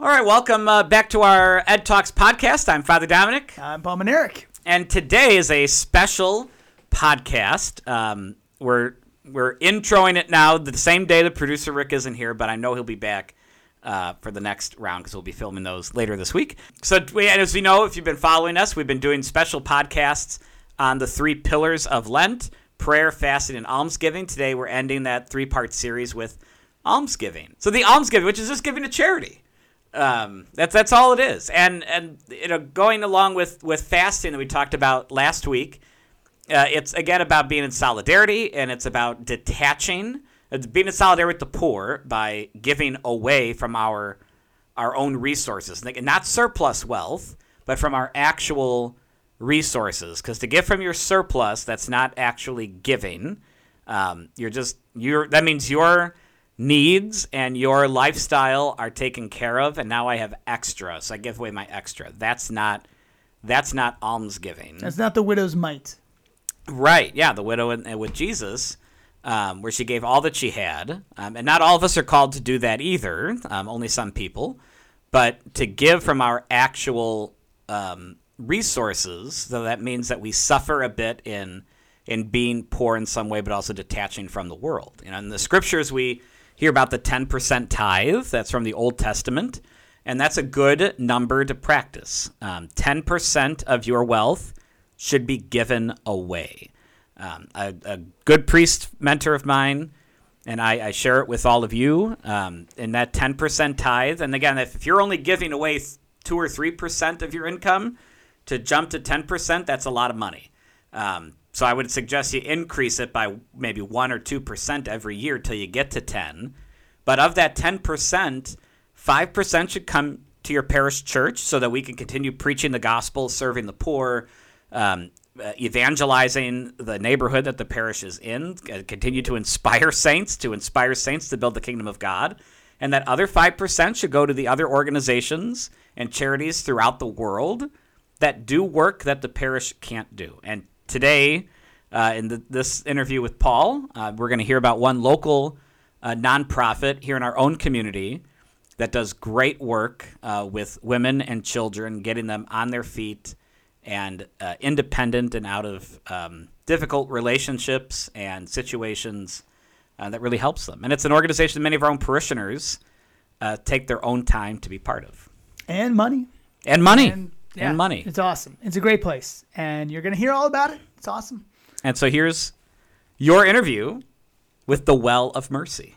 All right, welcome uh, back to our Ed Talks podcast. I'm Father Dominic, I'm Paul Manerick. and today is a special podcast. Um, we're we're introing it now the same day the producer Rick isn't here, but I know he'll be back uh, for the next round because we'll be filming those later this week. So, we, and as we know, if you've been following us, we've been doing special podcasts on the three pillars of Lent: prayer, fasting, and almsgiving. Today, we're ending that three-part series with almsgiving. So, the almsgiving, which is just giving to charity. Um, that's that's all it is, and and you know, going along with with fasting that we talked about last week, uh, it's again about being in solidarity, and it's about detaching, it's being in solidarity with the poor by giving away from our our own resources, not surplus wealth, but from our actual resources. Because to give from your surplus, that's not actually giving. Um, you're just you're that means your needs and your lifestyle are taken care of, and now I have extra, so I give away my extra. That's not that's not almsgiving. That's not the widow's mite. Right. Yeah. The widow with Jesus, um, where she gave all that she had. Um, and not all of us are called to do that either, um, only some people. But to give from our actual um, resources, so that means that we suffer a bit in in being poor in some way, but also detaching from the world. You know, in the scriptures, we hear about the 10% tithe. That's from the Old Testament. And that's a good number to practice. Um, 10% of your wealth should be given away. Um, a, a good priest mentor of mine, and I, I share it with all of you, um, in that 10% tithe. And again, if, if you're only giving away th- 2 or 3% of your income, to jump to 10%, that's a lot of money. Um, so I would suggest you increase it by maybe 1 or 2% every year till you get to 10. But of that 10%, 5% should come to your parish church so that we can continue preaching the gospel, serving the poor, um, uh, evangelizing the neighborhood that the parish is in, uh, continue to inspire saints, to inspire saints to build the kingdom of God. And that other 5% should go to the other organizations and charities throughout the world that do work that the parish can't do. And today, uh, in the, this interview with Paul, uh, we're going to hear about one local uh, nonprofit here in our own community that does great work uh, with women and children, getting them on their feet and uh, independent and out of um, difficult relationships and situations uh, that really helps them. And it's an organization that many of our own parishioners uh, take their own time to be part of. And money. And money. And, And money. It's awesome. It's a great place. And you're going to hear all about it. It's awesome. And so here's your interview with the Well of Mercy.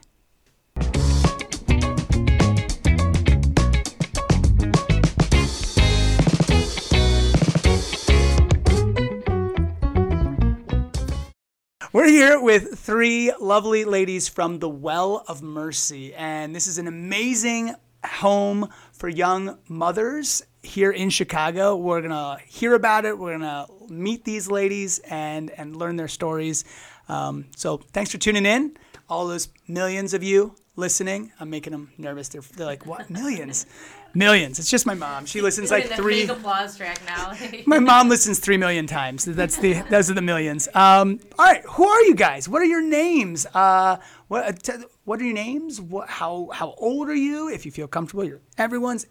We're here with three lovely ladies from the Well of Mercy. And this is an amazing home for young mothers here in Chicago. We're to hear about it. We're to meet these ladies and, and learn their stories. Um, so thanks for tuning in. All those millions of you listening. I'm making them nervous. They're, they're like, what? Millions? Millions. It's just my mom. She listens like three. Big applause track now. My mom listens three million times. That's the those are the millions. Um, all right, who are you guys? What are your names? Uh, what uh, what are your names? What how how old are you? If you feel comfortable, you're everyone's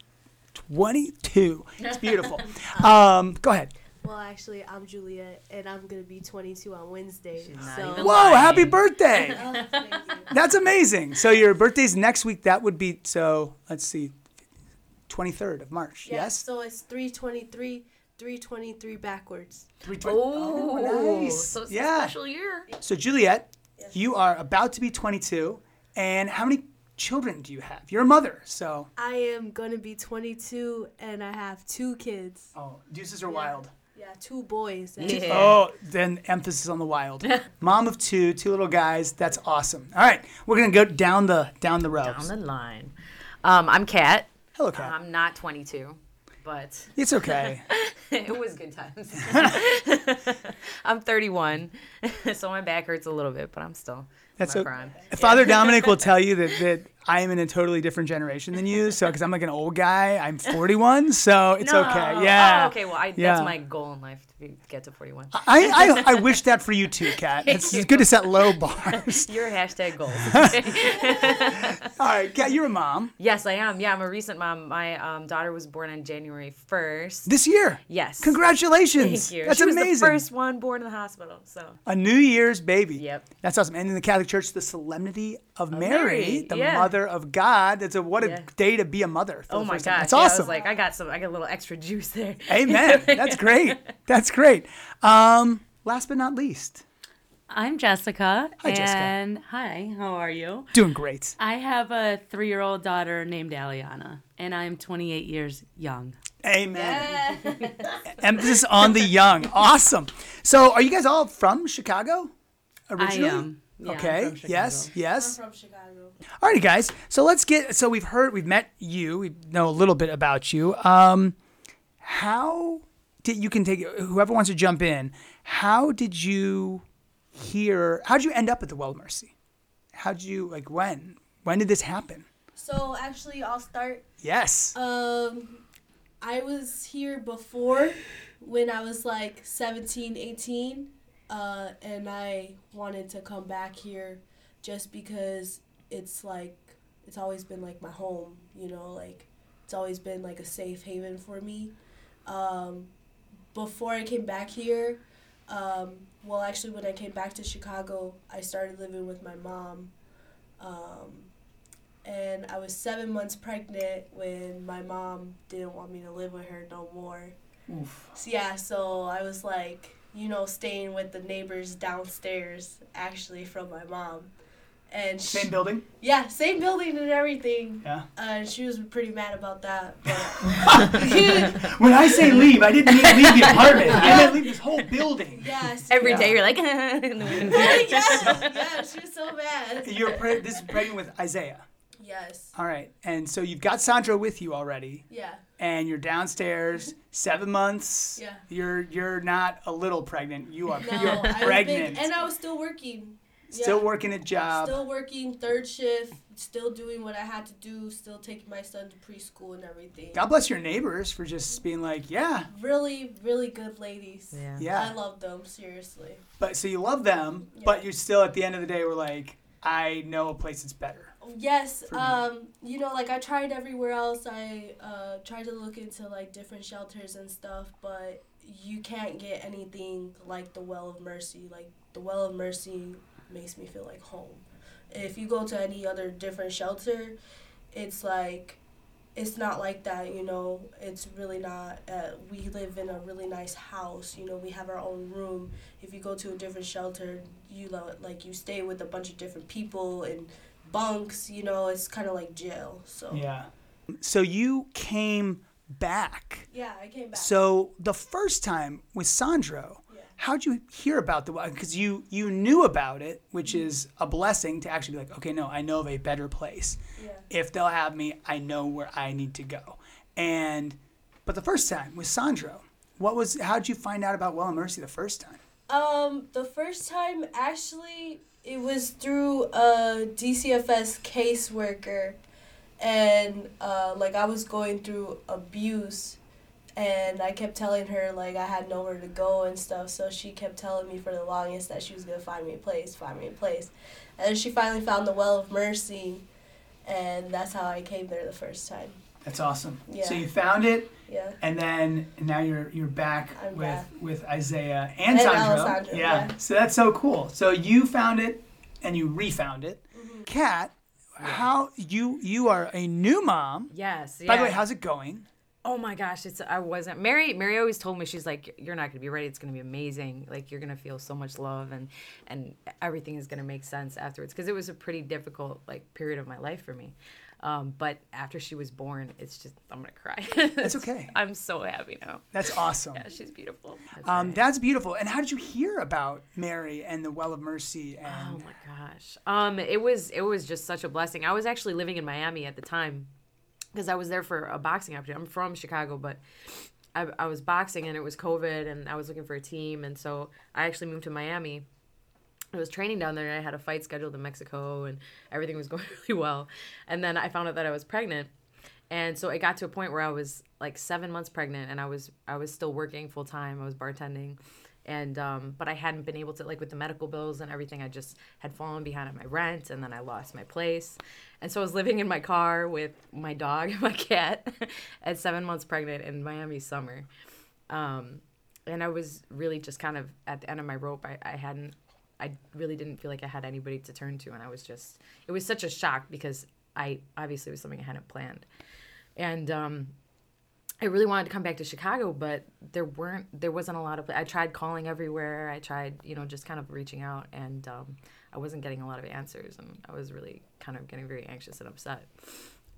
twenty two. It's beautiful. Um, go ahead. Well, actually, I'm Juliet, and I'm gonna be 22 on Wednesday. so, Whoa! lying. Happy birthday! Thank you. That's amazing. So your birthday's next week. That would be so. Let's see, twenty third of March. Yeah, Yes. So it's 323, 323 backwards. Three twenty. oh, nice. So it's Yeah. a special year. So Juliet, you are about to be 22, and how many children do you have? You're a mother, so I am gonna be 22, and I have two kids. oh, deuces are wild. Yeah, two boys. Yeah. Oh, then emphasis on the wild. Mom of two, two little guys. That's awesome. All right, we're gonna go down the down the rows. Down the line. Um, I'm Kat. Hello, Kat. I'm not 22, but it's okay. it was good times. I'm 31, so my back hurts a little bit, but I'm still That's in my okay. prime. Father Dominic will tell you that, that I am in a totally different generation than you. So, because I'm like an old guy, I'm 41, so it's No. okay. Yeah. Oh, okay. Well, I, Yeah. that's my goal in life get to 41. I, I, I wish that for you too, Kat. It's, it's good to set low bars. Your hashtag goals. All right, Kat, you're a mom yes, I am. Yeah, I'm a recent mom. My um, daughter was born on January 1st. this year. Yes. Congratulations. Thank you. That's she was amazing. the first one born in the hospital. So A New Year's baby. Yep. That's awesome. And in the Catholic Church, the Solemnity of Mary, Mary, the yeah. Mother of God. That's a what a Yeah. day to be a mother. Oh my gosh! That's yeah, awesome. I was like, I got some, I got a little extra juice there. Amen. That's great. That's great. Um, last but not least, I'm Jessica. Hi, Jessica. and hi, how are you? doing great. I have a three year old daughter named Aliana, and I'm 28 years young. Amen. Emphasis on the young. Awesome. So, are you guys all from Chicago? Originally? I am. Yeah, I'm okay. from yes. Chicago. Yes. from Chicago. Alrighty, guys. So let's get. So we've heard, we've met you. We know a little bit about you. Um, how did you can take whoever wants to jump in? How did you hear? How did you end up at the Well of Mercy? How did you like when? When did this happen? So actually, I'll start. Yes. Um, I was here before when I was like 17, 18, uh, and I wanted to come back here just because it's like it's always been like my home, you know, like it's always been like a safe haven for me. Um, before I came back here, um, well, actually, when I came back to Chicago, I started living with my mom. Um, and I was seven months pregnant when my mom didn't want me to live with her no more. Oof. So, yeah, so I was like, you know, staying with the neighbors downstairs, actually from my mom, and she, Same building. yeah, same building and everything. Yeah. Uh, she was pretty mad about that. But When I say leave, I didn't mean leave the apartment. I meant leave this whole building. yes, Every Yeah. day you're like, in the window. yeah, yeah, she was so mad. You're pre- this is pregnant with Isaiah. Yes, All right, and so you've got Sandro with you already. yeah, and you're downstairs, seven months. Yeah. You're you're not a little pregnant. You are no, you're pregnant. big, and I was still working. Still Yeah. working a job. Still working third shift, still doing what I had to do, still taking my son to preschool and everything. God bless your neighbors for just being like, yeah, Really, really good ladies. Yeah. yeah. I love them, seriously. But so you love them, but you're still at the end of the day, we're like, I know a place that's better. Yes, um, you know, like I tried everywhere else. I uh, tried to look into like different shelters and stuff, but you can't get anything like the Well of Mercy. Like the Well of Mercy makes me feel like home. If you go to any other different shelter, it's like it's not like that, you know. It's really not. Uh, we live in a really nice house, you know. We have our own room. If you go to a different shelter, you lo- like you stay with a bunch of different people and bunks, you know. It's kind of like jail. So Yeah. So you came back. Yeah, I came back. So the first time with Sandro, Yeah. How'd you hear about the because you you knew about it, which is a blessing to actually be like, okay, no, I know of a better place. yeah. If they'll have me, I know where I need to go. And but the first time with Sandro, what was how'd you find out about Well and Mercy the first time? Um, the first time actually it was through a DCFS caseworker, and uh, like I was going through abuse, and I kept telling her like I had nowhere to go and stuff. So she kept telling me for the longest that she was gonna find me a place, find me a place, and then she finally found the Well of Mercy, and that's how I came there the first time. That's awesome. Yeah. So you found it, Yeah. and then and now you're you're back I'm with back. with Isaiah and, And Sandro. Alessandro, yeah. yeah. So that's so cool. So you found it, and you refound it. Mm-hmm. Kat, how you you are a new mom. Yes. By the way, how's it going? Oh my gosh, it's I wasn't Mary. Mary always told me she's like, you're not gonna be ready. It's gonna be amazing. Like you're gonna feel so much love and and everything is gonna make sense afterwards. Because it was a pretty difficult like period of my life for me. Um, but after she was born, it's just I'm gonna cry. That's okay. I'm so happy now. That's awesome. Yeah, she's beautiful. That's Um, right. that's beautiful. And how did you hear about Mary and the Well of Mercy? Oh my gosh. Um, it was it was just such a blessing. I was actually living in Miami at the time because I was there for a boxing opportunity. I'm from Chicago, but I, I was boxing and it was COVID and I was looking for a team and so I actually moved to Miami I was training down there and I had a fight scheduled in Mexico and everything was going really well. And then I found out that I was pregnant. And so it got to a point where I was like seven months pregnant and I was I was still working full time. I was bartending. And um, but I hadn't been able to like with the medical bills and everything, I just had fallen behind on my rent and then I lost my place. And so I was living in my car with my dog and my cat at seven months pregnant in Miami summer. Um, and I was really just kind of at the end of my rope. I, I hadn't I really didn't feel like I had anybody to turn to, and I was just it was such a shock because I obviously was something I hadn't planned, and um, I really wanted to come back to Chicago, but there weren't there wasn't a lot of I tried calling everywhere. I tried you know just kind of reaching out, and um, I wasn't getting a lot of answers, and I was really kind of getting very anxious and upset.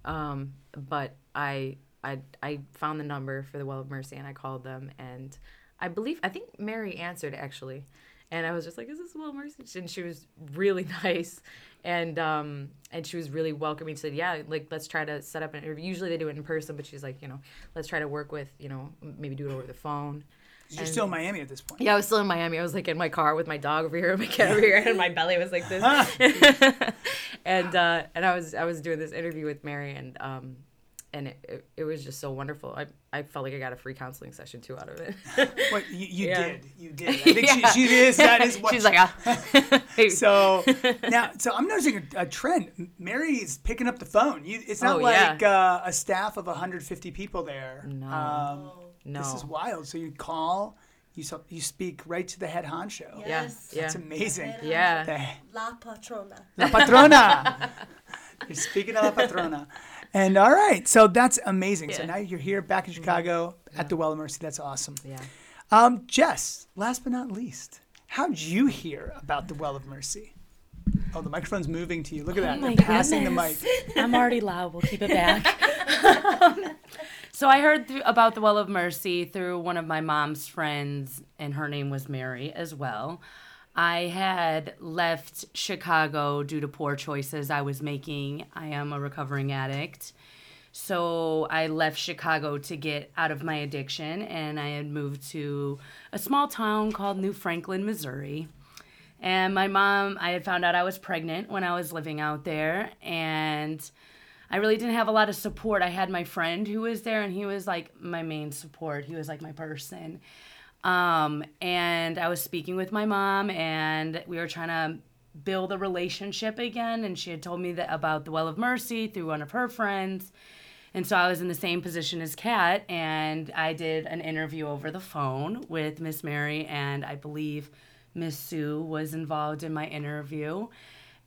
Um, but I I I found the number for the Well of Mercy, and I called them, and I believe I think Mary answered actually and I was just like, "Is this Will Mercy?" And she was really nice, and um, and she was really welcoming. She said, "Yeah, like let's try to set up an interview. Usually they do it in person, but she's like, you know, let's try to work with, you know, maybe do it over the phone." You're And- still in Miami at this point. Yeah, I was still in Miami. I was like in my car with my dog over here, and my cat over here, and my belly was like this. and uh, and I was I was doing this interview with Mary, and um, and it, it, it was just so wonderful. I I felt like I got a free counseling session too out of it. What you, you Yeah. did, you did. I think Yeah. she, she is. That is what. She's like, ah. so now, so I'm noticing a, a trend. M- Mary is picking up the phone. You, it's not Oh, yeah. like uh, a staff of 150 people there. No. Um, no. This is wild. So you call, you so, you speak right to the head honcho. yeah, Yes. yeah, That's amazing. yeah. The- La patrona. La patrona. you're speaking to la patrona. And all right, so that's amazing. So now you're here back in Chicago at the Well of Mercy. That's awesome. Yeah. Um, Jess, last but not least, how'd you hear about the Well of Mercy? Oh, the microphone's moving to you. Look at that. my They're passing the mic. I'm already loud. We'll keep it back. so I heard th- about the Well of Mercy through one of my mom's friends, and her name was Mary as well. I had left Chicago due to poor choices I was making. I am a recovering addict. So I left Chicago to get out of my addiction, and I had moved to a small town called New Franklin, Missouri. And my mom, I had found out I was pregnant when I was living out there, and I really didn't have a lot of support. I had my friend who was there, and he was like my main support. He was like my person. Um, and I was speaking with my mom, and we were trying to build a relationship again. And she had told me that about the Well of Mercy through one of her friends. And so I was in the same position as Kat, and I did an interview over the phone with Miss Mary, and I believe Miss Sue was involved in my interview.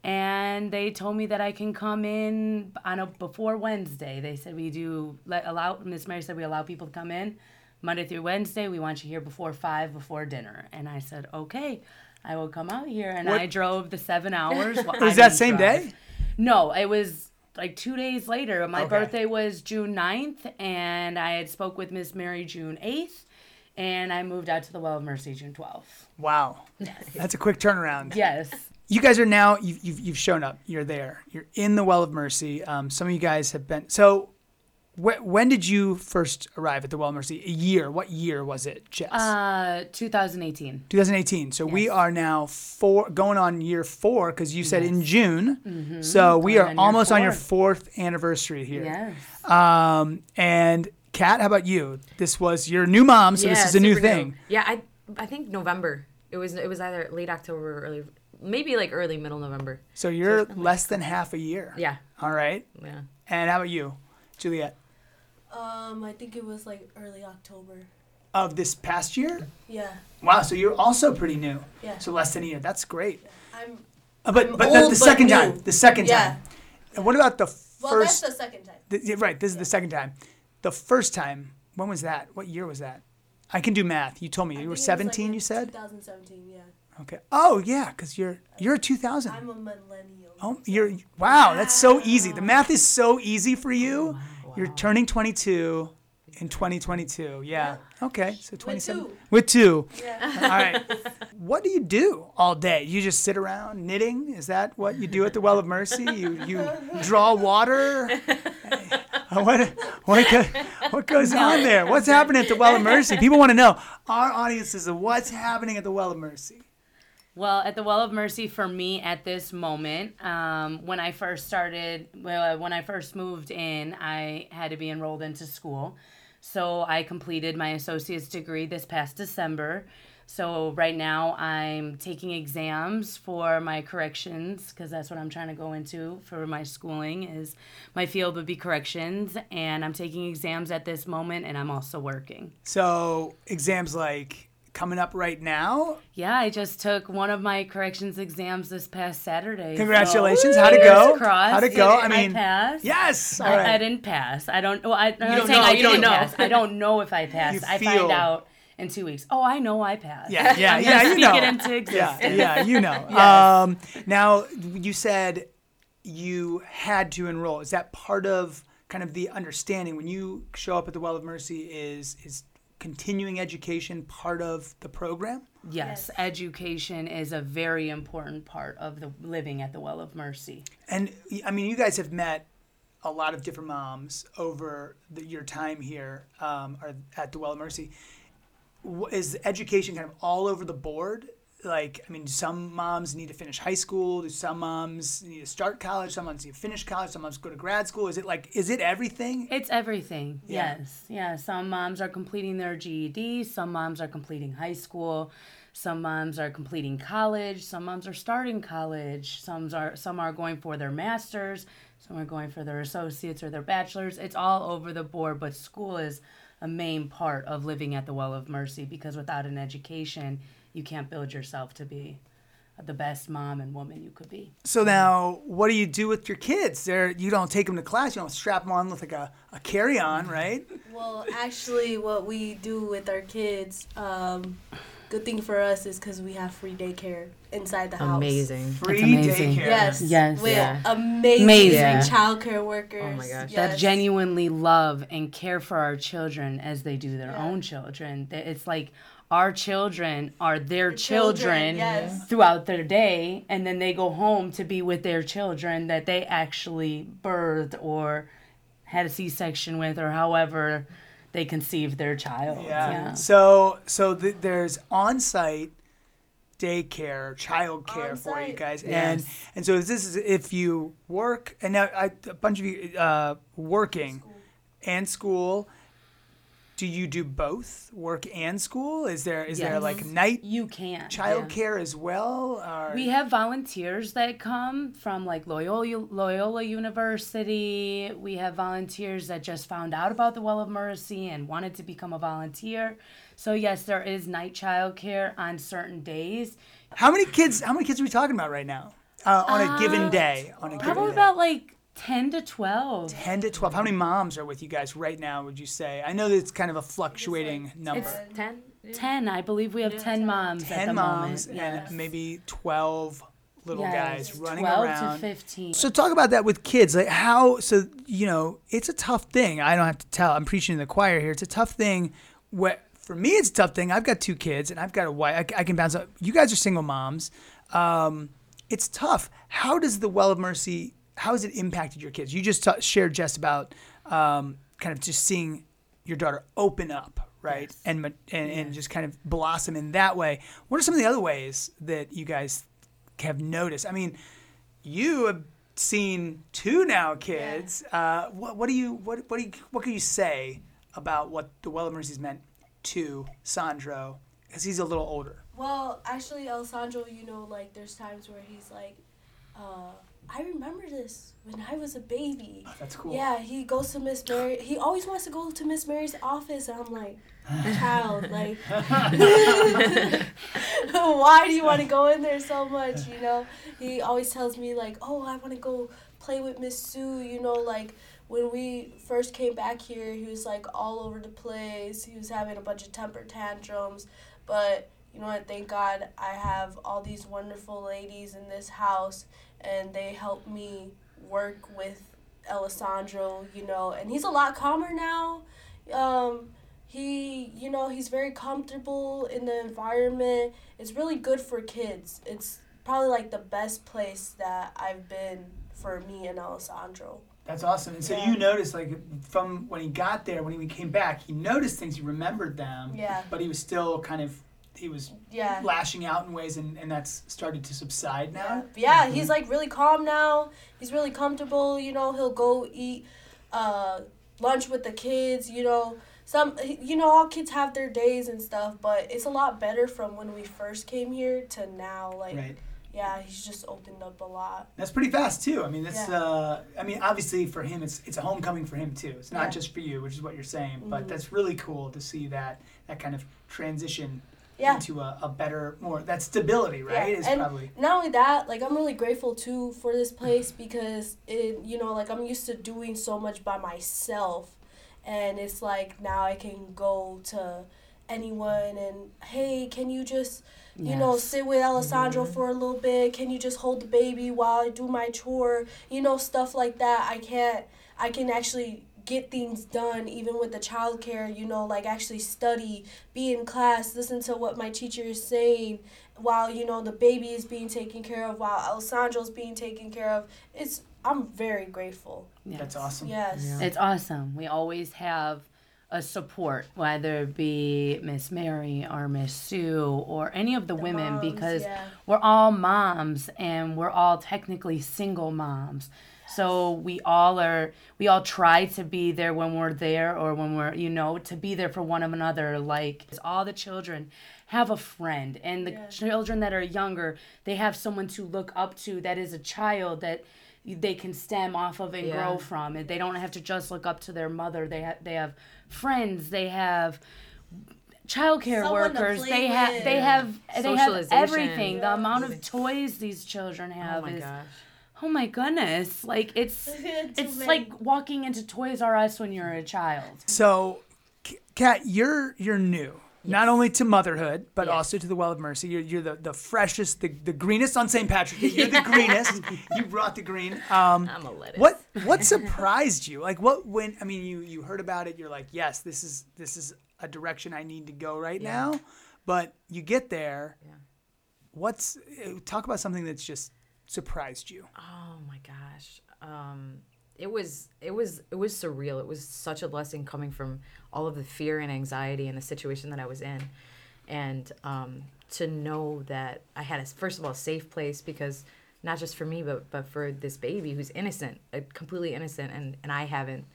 And they told me that I can come in on a before Wednesday. They said we do let allow Miss Mary said we allow people to come in Monday through Wednesday. We want you here before five before dinner. And I said okay. I will come out here, and What- I drove the seven hours. Well, Was that same drive. day? No, it was like two days later. My Okay. birthday was June 9th, and I had spoke with Miss Mary June 8th, and I moved out to the Well of Mercy June 12th. Wow. That's a quick turnaround. Yes. You guys are now, you've, you've, you've shown up. You're there. You're in the Well of Mercy. Um, some of you guys have been. So wh- when did you first arrive at the Well Mercy? A year. What year was it, Jess? Uh, 2018. 2018. So we are now four, going on year four because you said in June. So we are on almost on your fourth anniversary here. Yes. Um, and Kat, how about you? This was your new mom, so this is a new thing. Yeah, I I think November. It was it was either late October or early, maybe like early middle November. So you're less than half a year. Yeah, All right. yeah. And how about you, Juliet? Um, I think it was like early October. Of this past year? Yeah. Wow. So you're also pretty new. Yeah. So less than a year. That's great. I'm. Uh, but I'm but the, old the but second new. time. The second Yeah. time. And what about the first? Well, that's the second time. the- yeah, right. This is the second time. The first time. When was that? What year was that? I can do math. You told me I you were think it was, like, 17. you said. 2017. Yeah. Okay. Oh yeah, because you're you're a 2000. I'm a millennial. Oh, you're wow. That's so easy. The math is so easy for you. You're turning 22 in 2022. Yeah. Okay. So 27 two. with two. Yeah. All right. what do you do all day? You just sit around knitting? Is that what you do at the Well of Mercy? You you draw water? Uh, what what go- what goes on there? What's happening at the Well of Mercy? People want to know. Our audience is what's happening at the Well of Mercy. Well, at the Well of Mercy for me at this moment, um, when I first started, well, when I first moved in, I had to be enrolled into school. So I completed my associate's degree this past December. So right now I'm taking exams for my corrections because that's what I'm trying to go into for my schooling is my field would be corrections and I'm taking exams at this moment and I'm also working. So exams like coming up right now. Yeah, I just took one of my corrections exams this past Saturday. so- Congratulations. How'd it go? crossed. How'd it go? I mean, passed. yes. I. I didn't pass. I don't. Well, I, not don't saying know. I You don't didn't know. pass. I don't know if I passed. I feel- find out in two weeks. Oh, I know I passed. Yeah, yeah, yeah. You know. yeah, yeah. You know. Um, now you said you had to enroll. Is that part of kind of the understanding when you show up at the Well of Mercy? Is is continuing education part of the program? Yes, education is a very important part of the living at the Well of Mercy. And I mean, you guys have met a lot of different moms over the, your time here um, at the Well of Mercy. Is education kind of all over the board? Like, I mean, some moms need to finish high school? Do some moms need to start college? Some moms need to finish college. Some moms go to grad school. Is it like, is it everything? It's everything. Yeah. Yes. Yeah. Some moms are completing their GED. Some moms are completing high school. Some moms are completing college. Some moms are starting college. Some are some are going for their masters. Some are going for their associates or their bachelors. It's all over the board. But school is a main part of living at the Well of Mercy because without an education, you can't build yourself to be the best mom and woman you could be. So now, what do you do with your kids? They're, you don't take them to class. You don't strap them on with like a, a carry-on, right? Well, actually, what we do with our kids, um, good thing for us is because we have free daycare inside the house. Amazing. Free amazing. daycare. Yes. Yes. With Yeah. amazing, Amazing. Yeah. childcare workers. Oh my gosh. that genuinely love and care for our children as they do their Yeah. own children. It's like our children are their children, children, yes. throughout their day, and then they go home to be with their children that they actually birthed or had a C-section with, or however they conceived their child. Yeah. So so th- there's on-site daycare, child care for you guys, and Yes. and so this is if you work and now I, a bunch of you uh, working and school. Do you do both work and school? Is there is there like night You can. child care as well? Or? We have volunteers that come from like Loyola, Loyola University. We have volunteers that just found out about the Well of Mercy and wanted to become a volunteer. So yes, there is night child care on certain days. How many kids? How many kids are we talking about right now uh, on a given day? On a given Probably day? about like 10 to 12. 10 to 12 how many moms are with you guys right now would you say? I know that it's kind of a fluctuating number. It's 10? 10. I believe we have 10 moms at 10 the moms moment. and Yes. maybe 12 little Yes, guys running 12 around. to 15. so talk about that with kids. Like how so you know it's a tough thing. I don't have to tell. I'm preaching to the choir here. It's a tough thing. What for me it's a tough thing. I've got two kids and i've got a wife. I, I can bounce up. You guys are single moms. Um, it's tough. How does the well of mercy how has it impacted your kids? You just ta- shared just about um, kind of just seeing your daughter open up right? And, ma- and and just kind of blossom in that way. What are some of the other ways that you guys have noticed? I mean you have seen two now kids. Uh, what, what do you what what do you, what can you say about what the Well of Mercy's meant to Sandro? Because he's a little older. Well, actually, Alessandro, you know, like there's times where he's like, uh, I remember this when I was a baby. That's cool. Yeah, he goes to Miss Mary. He always wants to go to Miss Mary's office, and I'm like, child, like, why do you want to go in there so much? You know, he always tells me like, oh, I want to go play with Miss Sue. You know, like when we first came back here, he was like all over the place. He was having a bunch of temper tantrums, but you know what? Thank God I have all these wonderful ladies in this house, and they helped me work with Alessandro. You know, and he's a lot calmer now. Um, he, you know, he's very comfortable in the environment. It's really good for kids. It's probably like the best place that I've been for me and Alessandro. That's awesome. And so Yeah. you noticed, like, from when he got there, when he came back, he noticed things, he remembered them. Yeah. But he was still kind of he was Yeah. lashing out in ways, and, and that's started to subside now. Yeah, Mm-hmm. he's like really calm now. He's really comfortable. You know, he'll go eat uh, lunch with the kids. You know, some you know all kids have their days and stuff, but it's a lot better from when we first came here to now. Like, Right. yeah, he's just opened up a lot. That's pretty fast too. I mean, that's. Yeah. Uh, I mean, obviously for him, it's it's a homecoming for him too. It's not Yeah. just for you, which is what you're saying. But Mhm. that's really cool to see that that kind of transition Yeah. into a, a better, more that stability, right? Yeah, Is and probably not only that, like I'm really grateful too for this place because it, you know, like I'm used to doing so much by myself, and it's like now I can go to anyone and hey, can you just, you know, sit with Alessandro mm-hmm. for a little bit? Can you just hold the baby while I do my chore? You know, stuff like that. I can't. I can actually get things done even with the childcare you know like actually study be in class listen to what my teacher is saying while you know the baby is being taken care of while alessandro's being taken care of it's i'm very grateful that's awesome. yes It's awesome. We always have a support, whether it be Miss Mary or Miss Sue or any of the, women, moms, because yeah. we're all moms and we're all technically single moms. So we all are, we all try to be there when we're there or when we're, you know, to be there for one of another. Like all the children have a friend, and the children that are younger, they have someone to look up to that is a child that they can stem off of and Yeah. grow from it. They don't have to just look up to their mother. They have they have friends. They have childcare Someone workers. They have they have they have Socialization. everything. The amount of toys these children Oh have my is gosh. Oh my goodness. Like it's it's many. like walking into Toys R Us when you're a child. So, Kat, you're you're new. Not only to motherhood, but Yes. also to the Well of Mercy. You're, you're the, the freshest, the, the greenest on St. Patrick's Day. You're the greenest. you brought the green. Um, I'm a lettuce. what what surprised you? Like what when I mean you you heard about it, you're like, yes, this is this is a direction I need to go right now. But you get there. Yeah. What's uh, talk about something that's just surprised you? Oh my gosh. Um, it was it was it was surreal. It was such a blessing coming from all of the fear and anxiety and the situation that I was in, and um, to know that I had a first of all a safe place because not just for me but but for this baby who's innocent, uh, completely innocent, and and I haven't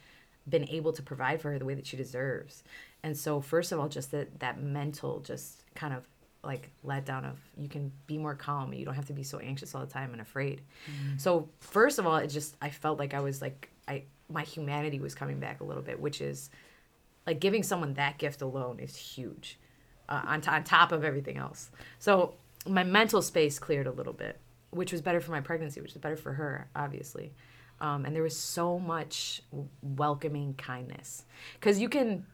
been able to provide for her the way that she deserves. And so first of all, just that that mental just kind of like let down of you can be more calm. You don't have to be so anxious all the time and afraid. So first of all, it just I felt like I was like I my humanity was coming back a little bit, which is like giving someone that gift alone is huge uh, on, to on top of everything else. So my mental space cleared a little bit, which was better for my pregnancy, which was better for her, obviously. Um, and there was so much welcoming kindness because you can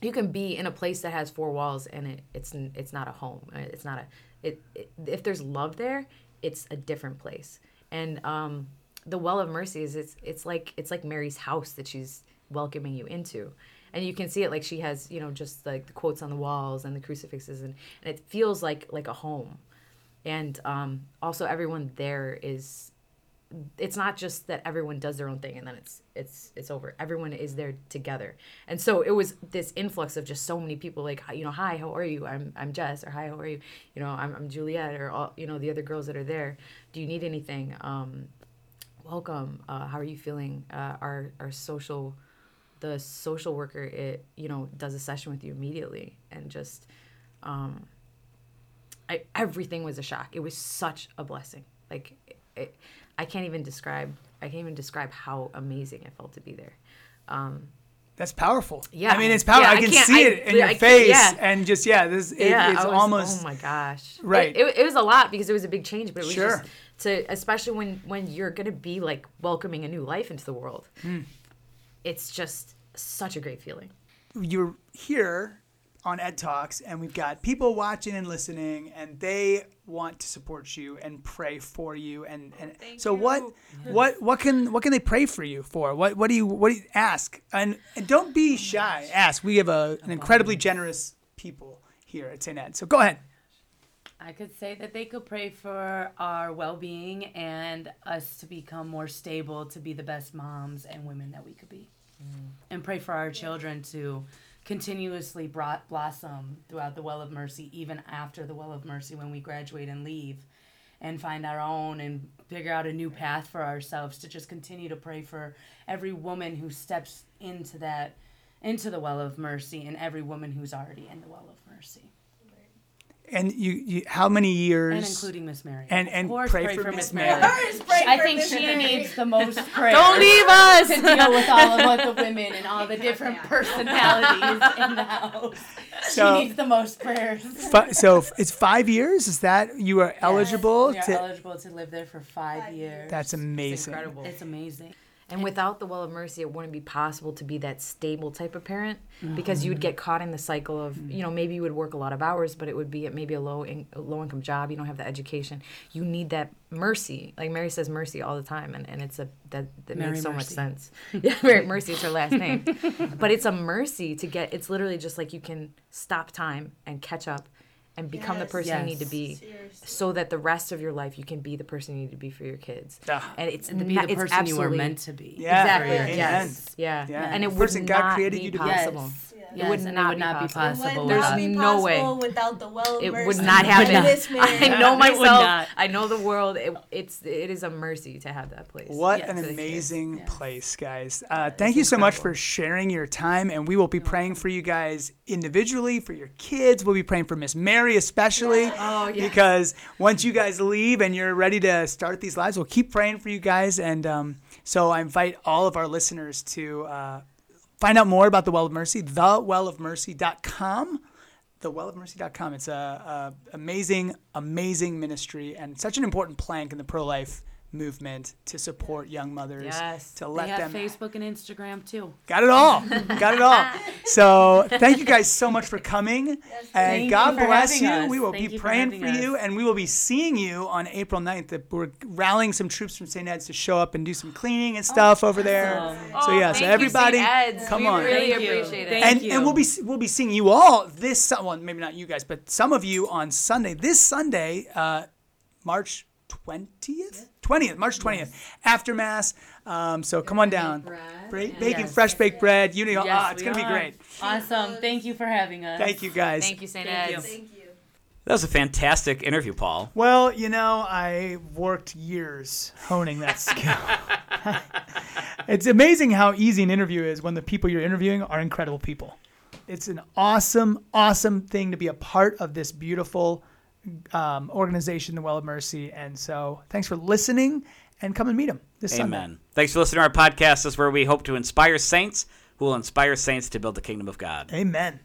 you can be in a place that has four walls and it, it's it's not a home. It's not a it, it if there's love there it's a different place. And um the well of mercy is it's it's like it's like mary's house that she's welcoming you into. And you can see it like she has you know just like the quotes on the walls and the crucifixes and, and it feels like like a home. And um also everyone there is it's not just that everyone does their own thing and then it's it's it's over. Everyone is there together. And so it was this influx of just so many people like you know hi how are you? I'm i'm jess or hi how are you? You know i'm, I'm juliet or all you know the other girls that are there. Do you need anything? Um welcome. Uh, how are you feeling? Uh, our our social the social worker it you know does a session with you immediately. And just um I, everything was a shock. It was such a blessing. Like it, i can't even describe i can't even describe how amazing it felt to be there um That's powerful. Yeah. I mean, it's powerful. Yeah, I I can see I- it in I your face, yeah. and just yeah, this it, yeah, it's was, almost Oh my gosh! Right. It, it, was a lot because it was a big change, but it was Sure. just to especially when when you're gonna be like welcoming a new life into the world. Hmm. It's just such a great feeling. you're here on Ed Talks, and we've got people watching and listening, and they want to support you and pray for you. And, and so what what what can what can they pray for you for? What what do you what do you ask? And and don't be shy. Ask. We have a, an incredibly generous people here at St. Ed. So go ahead. I could say that they could pray for our well being and us to become more stable, to be the best moms and women that we could be. And pray for our children to continuously brought blossom throughout the Well of Mercy, even after the Well of Mercy when we graduate and leave and find our own and figure out a new path for ourselves to just continue to pray for every woman who steps into that into the well of mercy and every woman who's already in the well of mercy And you, you how many years? and including Miss Mary And- Of and course, pray for Miss Mary. I think she needs the most prayer. Don't leave us. to deal with all of the women and all the different personalities in the house. So- she needs the most prayers. Fi- so f- it's five years. Is that you are eligible We are to? eligible to live there for five, Five years. years. That's amazing. It's incredible. It's amazing. And without the well of mercy, it wouldn't be possible to be that stable type of parent mm-hmm. because you would get caught in the cycle of, you know, maybe you would work a lot of hours, but it would be at maybe a low in, a low income job. You don't have the education. You need that mercy. Like Mary says mercy all the time, and, and it's a that that Mary makes so much sense. Yeah, Mary Mercy is her last name, but it's a mercy to get. It's literally just like you can stop time and catch up, and become the Yes. person you need to be Seriously. so that the rest of your life you can be the person you need to be for your kids. Yeah. And it's And to be not, the person you were meant to be. Yeah. Exactly. Amen. Yes. Yeah. Yeah. And it The would person God not created be you to be. possible. Yes. Yes, would and not it would be not be possible. It would There's not without- be no way. without the well It would not happen. Miss I know myself. I know the world. It, it's it is a mercy to have that place. What Yes, an amazing Yes. place, guys. Uh, thank you so much for sharing your time. And we will be praying for you guys individually, for your kids. We'll be praying for Miss Mary, especially. Oh, yes. Because once you guys leave and you're ready to start these lives, we'll keep praying for you guys. And um, so I invite all of our listeners to uh, find out more about the Well of Mercy, thewellofmercy.com thewellofmercy.com. It's a, a amazing, amazing ministry and such an important plank in the pro-life movement to support young mothers. Yes. To They let have them Facebook and Instagram too. got it all, got it all. So thank you guys so much for coming, and Thank you God for bless having you. us. We will Thank be you praying having for you, and we will be seeing you on April 9th. That We're rallying some troops from St. Ed's to show up and do some cleaning and stuff over there. So yeah, so Thank you, everybody, come we on. Really Thank you. appreciate it. Thank and you. and we'll be we'll be seeing you all this Sun- well maybe not you guys but some of you on Sunday this Sunday uh, March twentieth twentieth March twentieth after mass um, so come on down Bra- baking Yes. fresh baked bread you know Yes, oh, it's we gonna be are. great Awesome. Thank you for having us. thank you guys Thank you, St. Thank Ed's. you. Thank you. That was a fantastic interview, Paul. well you know I worked years honing that skill it's amazing how easy an interview is when the people you're interviewing are incredible people it's an awesome, awesome thing to be a part of this beautiful um, organization, the Well of Mercy. And so, thanks for listening, and come and meet them this Sunday. Amen. Thanks for listening to our podcast. This is where we hope to inspire saints who will inspire saints to build the kingdom of God. Amen.